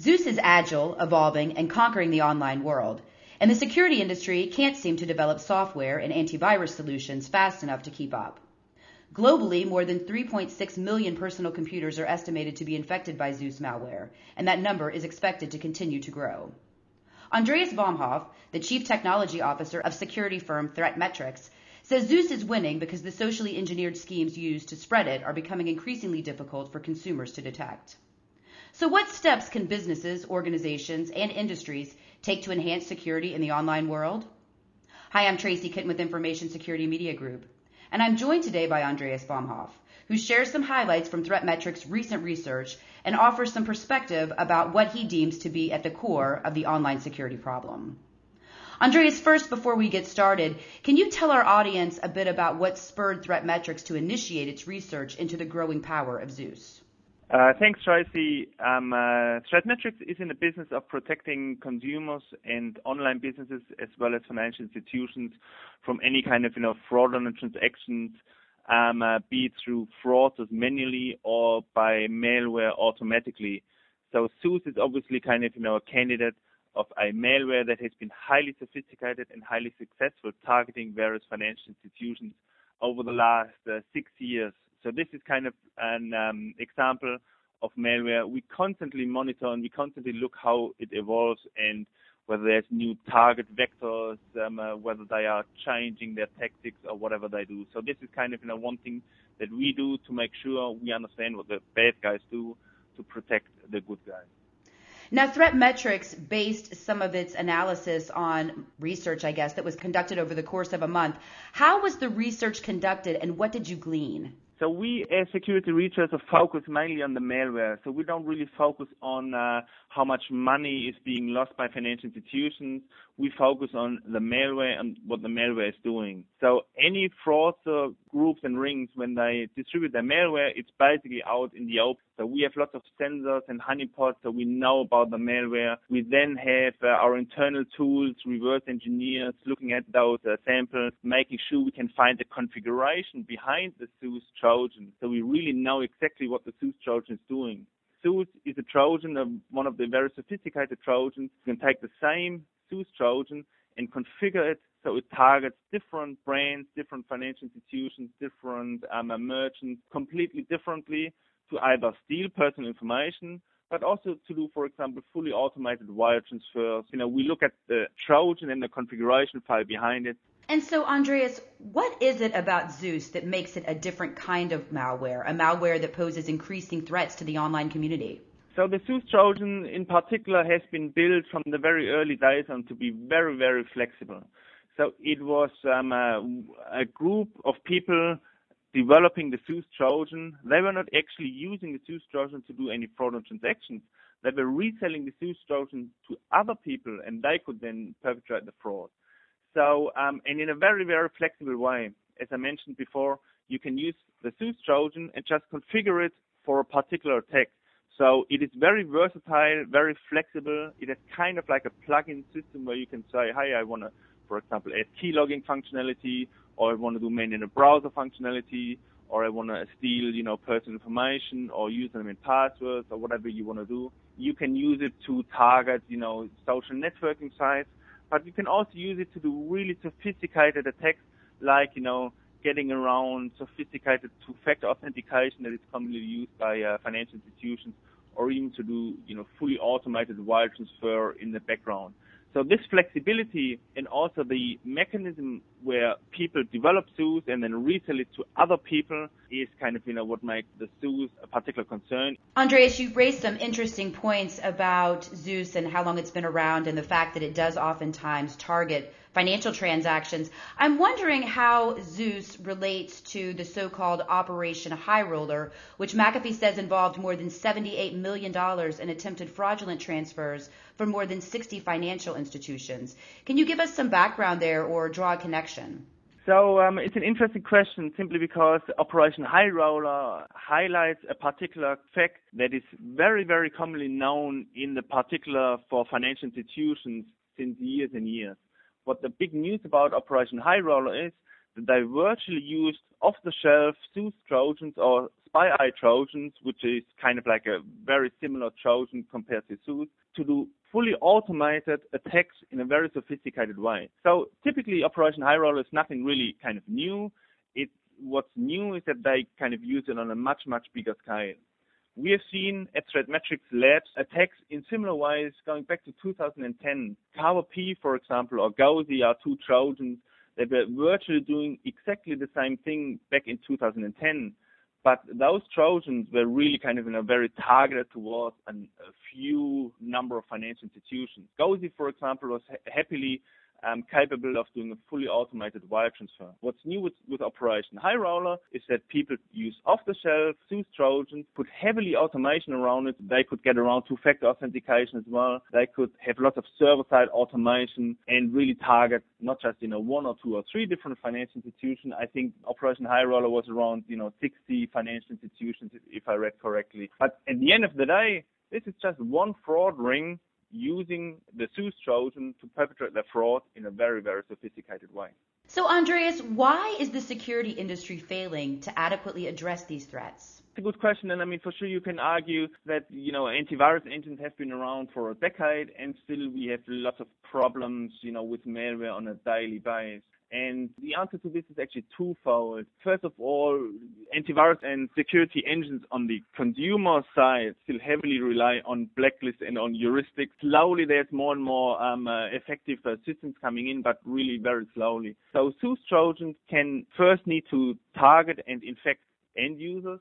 Zeus is agile, evolving, and conquering the online world. And the security industry can't seem to develop software and antivirus solutions fast enough to keep up. Globally, more than 3.6 million personal computers are estimated to be infected by Zeus malware, and that number is expected to continue to grow. Andreas Baumhof, the chief technology officer of security firm ThreatMetrix, says Zeus is winning because the socially engineered schemes used to spread it are becoming increasingly difficult for consumers to detect. So, what steps can businesses, organizations, and industries take to enhance security in the online world? Hi, I'm Tracy Kitten with Information Security Media Group, and I'm joined today by Andreas Baumhof, who shares some highlights from ThreatMetrix' recent research and offers some perspective about what he deems to be at the core of the online security problem. Andreas, first, before we get started, can you tell our audience a bit about what spurred ThreatMetrix to initiate its research into the growing power of Zeus? Uh, thanks, Tracy. Um, uh, ThreatMetrix is in the business of protecting consumers and online businesses as well as financial institutions from any kind of, you know, fraudulent transactions, um, uh, be it through fraudsters manually or by malware automatically. So Zeus is obviously kind of, you know, a candidate of a malware that has been highly sophisticated and highly successful targeting various financial institutions over the last six years. So this is kind of an um, example of malware. We constantly monitor and we constantly look how it evolves and whether there's new target vectors, um, uh, whether they are changing their tactics or whatever they do. So this is kind of you know one thing that we do to make sure we understand what the bad guys do to protect the good guys. Now, ThreatMetrix based some of its analysis on research, I guess, that was conducted over the course of a month. How was the research conducted and what did you glean? So we as security researchers focus mainly on the malware. So we don't really focus on uh, how much money is being lost by financial institutions. We focus on the malware and what the malware is doing. So any fraudster groups and rings, when they distribute their malware, it's basically out in the open. So we have lots of sensors and honeypots, so we know about the malware. We then have uh, our internal tools, reverse engineers, looking at those uh, samples, making sure we can find the configuration behind the Zeus Trojan. So we really know exactly what the Zeus Trojan is doing. Zeus is a Trojan, one of the very sophisticated Trojans. You can take the same Zeus Trojan and configure it so it targets different brands, different financial institutions, different um, merchants completely differently to either steal personal information, but also to do, for example, fully automated wire transfers. You know, we look at the Trojan and the configuration file behind it and so, Andreas, what is it about Zeus that makes it a different kind of malware, a malware that poses increasing threats to the online community? So the Zeus Trojan in particular has been built from the very early days on to be very, very flexible. So it was um, a, a group of people developing the Zeus Trojan. They were not actually using the Zeus Trojan to do any fraudulent transactions. They were reselling the Zeus Trojan to other people and they could then perpetrate the fraud. So, um, and in a very, very flexible way, as I mentioned before, you can use the Zeus Trojan and just configure it for a particular attack. So it is very versatile, very flexible. It is kind of like a plug-in system where you can say, hey, I want to, for example, add key logging functionality, or I want to do man in a browser functionality, or I want to steal, you know, personal information or username and passwords or whatever you want to do. You can use it to target, you know, social networking sites but you can also use it to do really sophisticated attacks like, you know, getting around sophisticated two-factor authentication that is commonly used by uh, financial institutions or even to do, you know, fully automated wire transfer in the background. So this flexibility and also the mechanism where people develop Zeus and then resell it to other people is kind of, you know, what makes the Zeus a particular concern. Andreas, you raised some interesting points about Zeus and how long it's been around and the fact that it does oftentimes target financial transactions. I'm wondering how Zeus relates to the so-called Operation High Roller, which McAfee says involved more than $78 million in attempted fraudulent transfers from more than 60 financial institutions. Can you give us some background there or draw a connection? So um, it's an interesting question simply because Operation High Roller highlights a particular fact that is very, very commonly known in the particular for financial institutions since years and years. What the big news about Operation High Roller is that they virtually used off-the-shelf Zeus Trojans or SpyEye Trojans, which is kind of like a very similar Trojan compared to Zeus, to do fully automated attacks in a very sophisticated way. So typically Operation High Roller is nothing really kind of new. It, what's new is that they kind of use it on a much, much bigger scale. We have seen at ThreatMetrix Labs attacks in similar ways going back to 2010. P, for example, or Gozi are two Trojans that were virtually doing exactly the same thing back in 2010. But those Trojans were really kind of in a very targeted towards an, a few number of financial institutions. Gozi, for example, was ha- happily um, capable of doing a fully automated wire transfer. What's new with, with Operation High Roller is that people use off-the-shelf Zeus Trojans, put heavily automation around it. They could get around two-factor authentication as well. They could have lots of server-side automation and really target not just you know one or two or three different financial institutions. I think Operation High Roller was around you know 60 financial institutions if I read correctly. But at the end of the day, this is just one fraud ring using the Zeus Trojan to perpetrate their fraud in a very, very sophisticated way. So, Andreas, why is the security industry failing to adequately address these threats? It's a good question, and I mean, for sure, you can argue that you know antivirus engines have been around for a decade, and still we have lots of problems, you know, with malware on a daily basis. And the answer to this is actually twofold. First of all, antivirus and security engines on the consumer side still heavily rely on blacklists and on heuristics. Slowly, there's more and more um, uh, effective uh, systems coming in, but really very slowly. So Zeus Trojans can first need to target and infect end users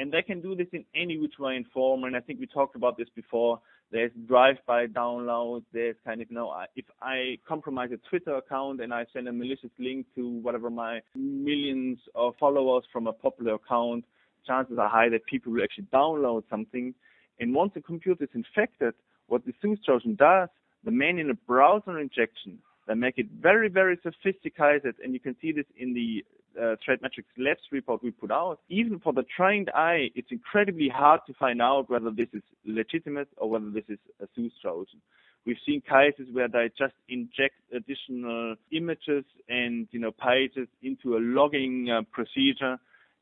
and they can do this in any which way and form. And I think we talked about this before. There's drive-by downloads. There's kind of, you know, if I compromise a Twitter account and I send a malicious link to whatever my millions of followers from a popular account, chances are high that people will actually download something. And once the computer is infected, what the Zeus Trojan does, the man in a browser injection, they make it very, very sophisticated, and you can see this in the uh, ThreatMetrix Labs report we put out, even for the trained eye, it's incredibly hard to find out whether this is legitimate or whether this is a Zeus Trojan. We've seen cases where they just inject additional images and you know pages into a logging uh, procedure,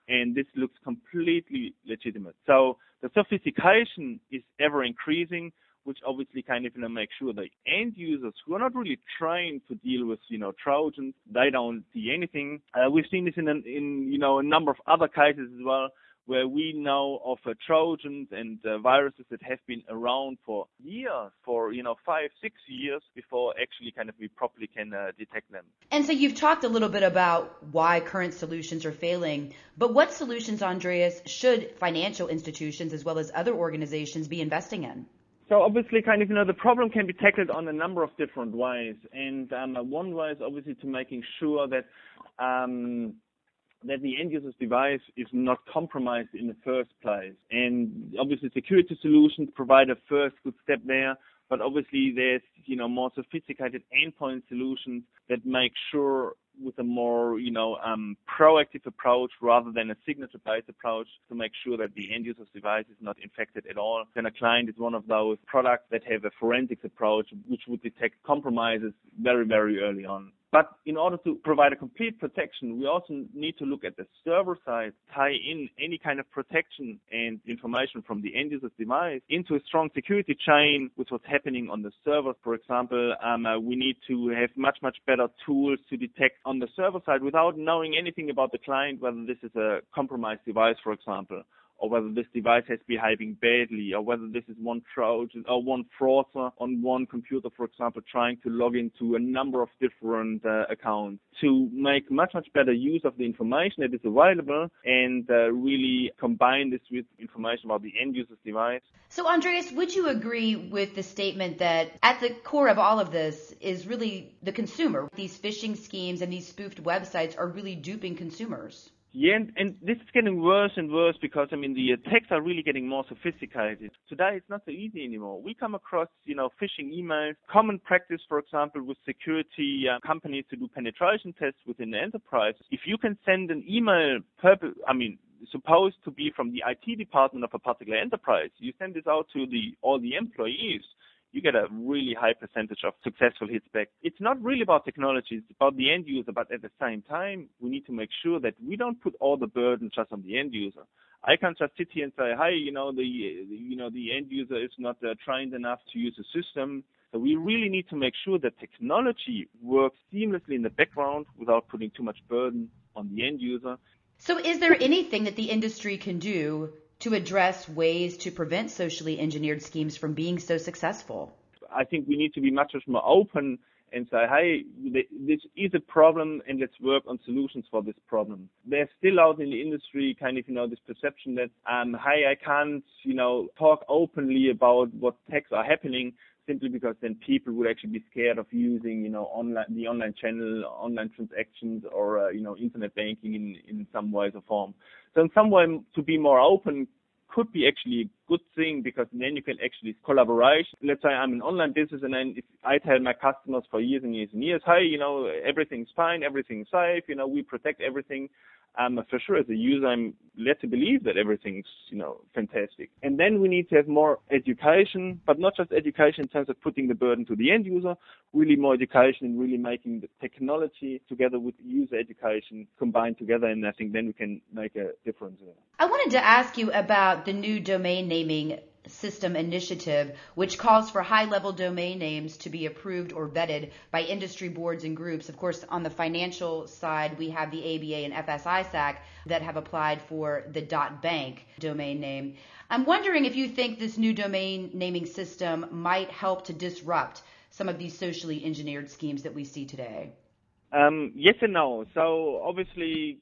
and this looks completely legitimate. So the sophistication is ever increasing which obviously kind of you know make sure the end users who are not really trained to deal with you know Trojans, they don't see anything. Uh, we've seen this in an, in you know a number of other cases as well where we know of uh, Trojans and uh, viruses that have been around for years, for you know five, six years before actually kind of we properly can uh, detect them. And so you've talked a little bit about why current solutions are failing, but what solutions, Andreas, should financial institutions as well as other organizations be investing in? So obviously, kind of, you know, the problem can be tackled on a number of different ways. And um, one way is obviously to making sure that um, that the end user's device is not compromised in the first place. And obviously, security solutions provide a first good step there. But obviously, there's you know more sophisticated endpoint solutions that make sure with a more, you know, um, proactive approach rather than a signature-based approach to make sure that the end user's device is not infected at all. Then a client is one of those products that have a forensics approach, which would detect compromises very, very early on. But in order to provide a complete protection, we also need to look at the server side, tie in any kind of protection and information from the end user's device into a strong security chain with what's happening on the server. For example, um, uh, we need to have much, much better tools to detect on the server side without knowing anything about the client, whether this is a compromised device, for example, or whether this device has behaving badly, or whether this is one Trojan or one fraudster on one computer, for example, trying to log into a number of different uh, accounts to make much, much better use of the information that is available and uh, really combine this with information about the end user's device. So, Andreas, would you agree with the statement that at the core of all of this is really the consumer? These phishing schemes and these spoofed websites are really duping consumers. Yeah, and, and, this is getting worse and worse because I mean the attacks are really getting more sophisticated. Today it's not so easy anymore. We come across you know phishing emails, common practice, for example, with security uh, companies to do penetration tests within the enterprise. If you can send an email, purpose, I mean supposed to be from the IT department of a particular enterprise, you send this out to the all the employees you get a really high percentage of successful hits back. It's not really about technology, it's about the end user, but at the same time, we need to make sure that we don't put all the burden just on the end user. I can't just sit here and say, "Hi, you know, the you know the end user is not uh, trained enough to use the system." So we really need to make sure that technology works seamlessly in the background without putting too much burden on the end user. So, is there anything that the industry can do to address ways to prevent socially engineered schemes from being so successful? I think we need to be much, more open and say, hey, this is a problem and let's work on solutions for this problem. There's still out in the industry kind of, you know, this perception that, um, hey, I can't, you know, talk openly about what techs are happening simply because then people would actually be scared of using, you know, online, the online channel, online transactions or, uh, you know, internet banking in, in some ways or form. So in some way to be more open could be actually a good thing because then you can actually collaborate. Let's say I'm an online business and then if I tell my customers for years and years and years, hey, you know, everything's fine, everything's safe, you know, we protect everything um, for sure as a user, I'm led to believe that everything's, you know, fantastic. And then we need to have more education, but not just education in terms of putting the burden to the end user, really more education and really making the technology together with user education combined together. And I think then we can make a difference. I wanted to ask you about the new domain naming system initiative, which calls for high level domain names to be approved or vetted by industry boards and groups. Of course, on the financial side, we have the ABA and FS-ISAC that have applied for the .bank domain name. I'm wondering if you think this new domain naming system might help to disrupt some of these socially engineered schemes that we see today. Um, yes and no. So obviously,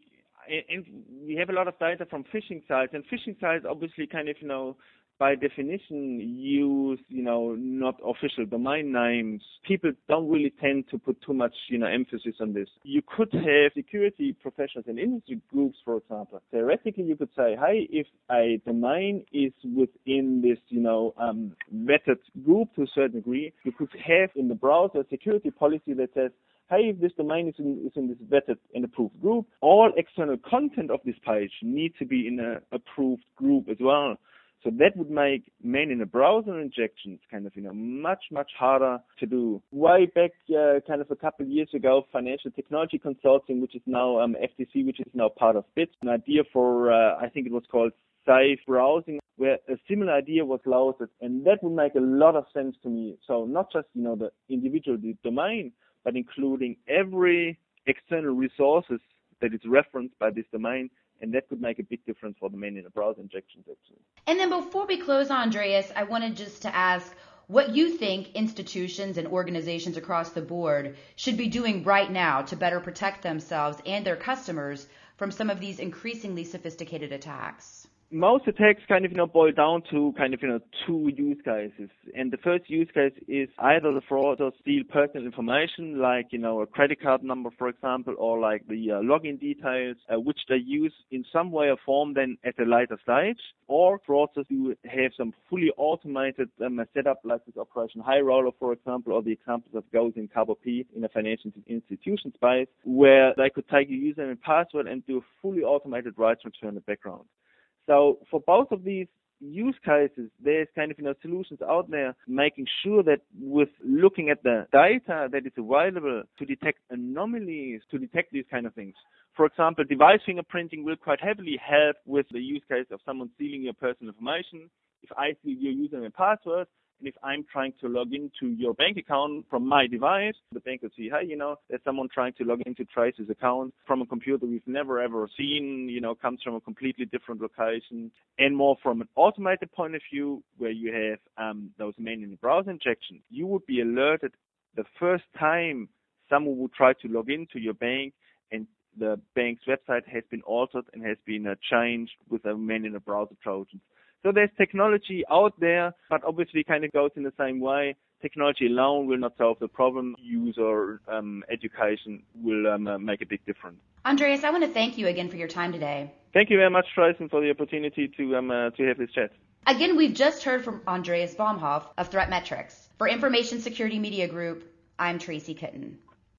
we have a lot of data from phishing sites, and phishing sites obviously kind of you know by definition use, you know, not official domain names. People don't really tend to put too much, you know, emphasis on this. You could have security professionals and industry groups, for example. Theoretically, you could say, hey, if a domain is within this, you know, um, vetted group to a certain degree, you could have in the browser a security policy that says, hey, if this domain is in, is in this vetted and approved group, all external content of this page need to be in an approved group as well. So that would make man in a browser injections kind of, you know, much, much harder to do. Way back, uh, kind of a couple of years ago, Financial Technology Consulting, which is now um, FTC, which is now part of BIT, an idea for, uh, I think it was called safe browsing, where a similar idea was loaded, and that would make a lot of sense to me. So not just, you know, the individual the domain, but including every external resources that is referenced by this domain and that could make a big difference for the man in the browser injections actually. And then before we close, Andreas, I wanted just to ask what you think institutions and organizations across the board should be doing right now to better protect themselves and their customers from some of these increasingly sophisticated attacks most attacks kind of you know boil down to kind of you know two use cases. And the first use case is either the fraudsters steal personal information like you know a credit card number for example or like the uh, login details uh, which they use in some way or form then at a later stage. Or fraudsters do have some fully automated um, setup like this operation high roller for example or the examples of goes in Cabo P in a financial institution space where they could take a username and password and do a fully automated right transfer in the background so for both of these use cases, there's kind of you know solutions out there making sure that with looking at the data that is available to detect anomalies, to detect these kind of things. For example, device fingerprinting will quite heavily help with the use case of someone stealing your personal information. If I steal your username and password, and if I'm trying to log into your bank account from my device, the bank will see, hey, you know, there's someone trying to log into Trace's account from a computer we've never ever seen, you know, comes from a completely different location. And more from an automated point of view, where you have um, those the browser injections, you would be alerted the first time someone would try to log into your bank and the bank's website has been altered and has been uh, changed with a man in a browser Trojan. So there's technology out there, but obviously kind of goes in the same way. Technology alone will not solve the problem. User um, education will um, uh, make a big difference. Andreas, I want to thank you again for your time today. Thank you very much, Tracy, for the opportunity to um, uh, to have this chat. Again, we've just heard from Andreas Baumhof of ThreatMetrix. For Information Security Media Group, I'm Tracy Kitten.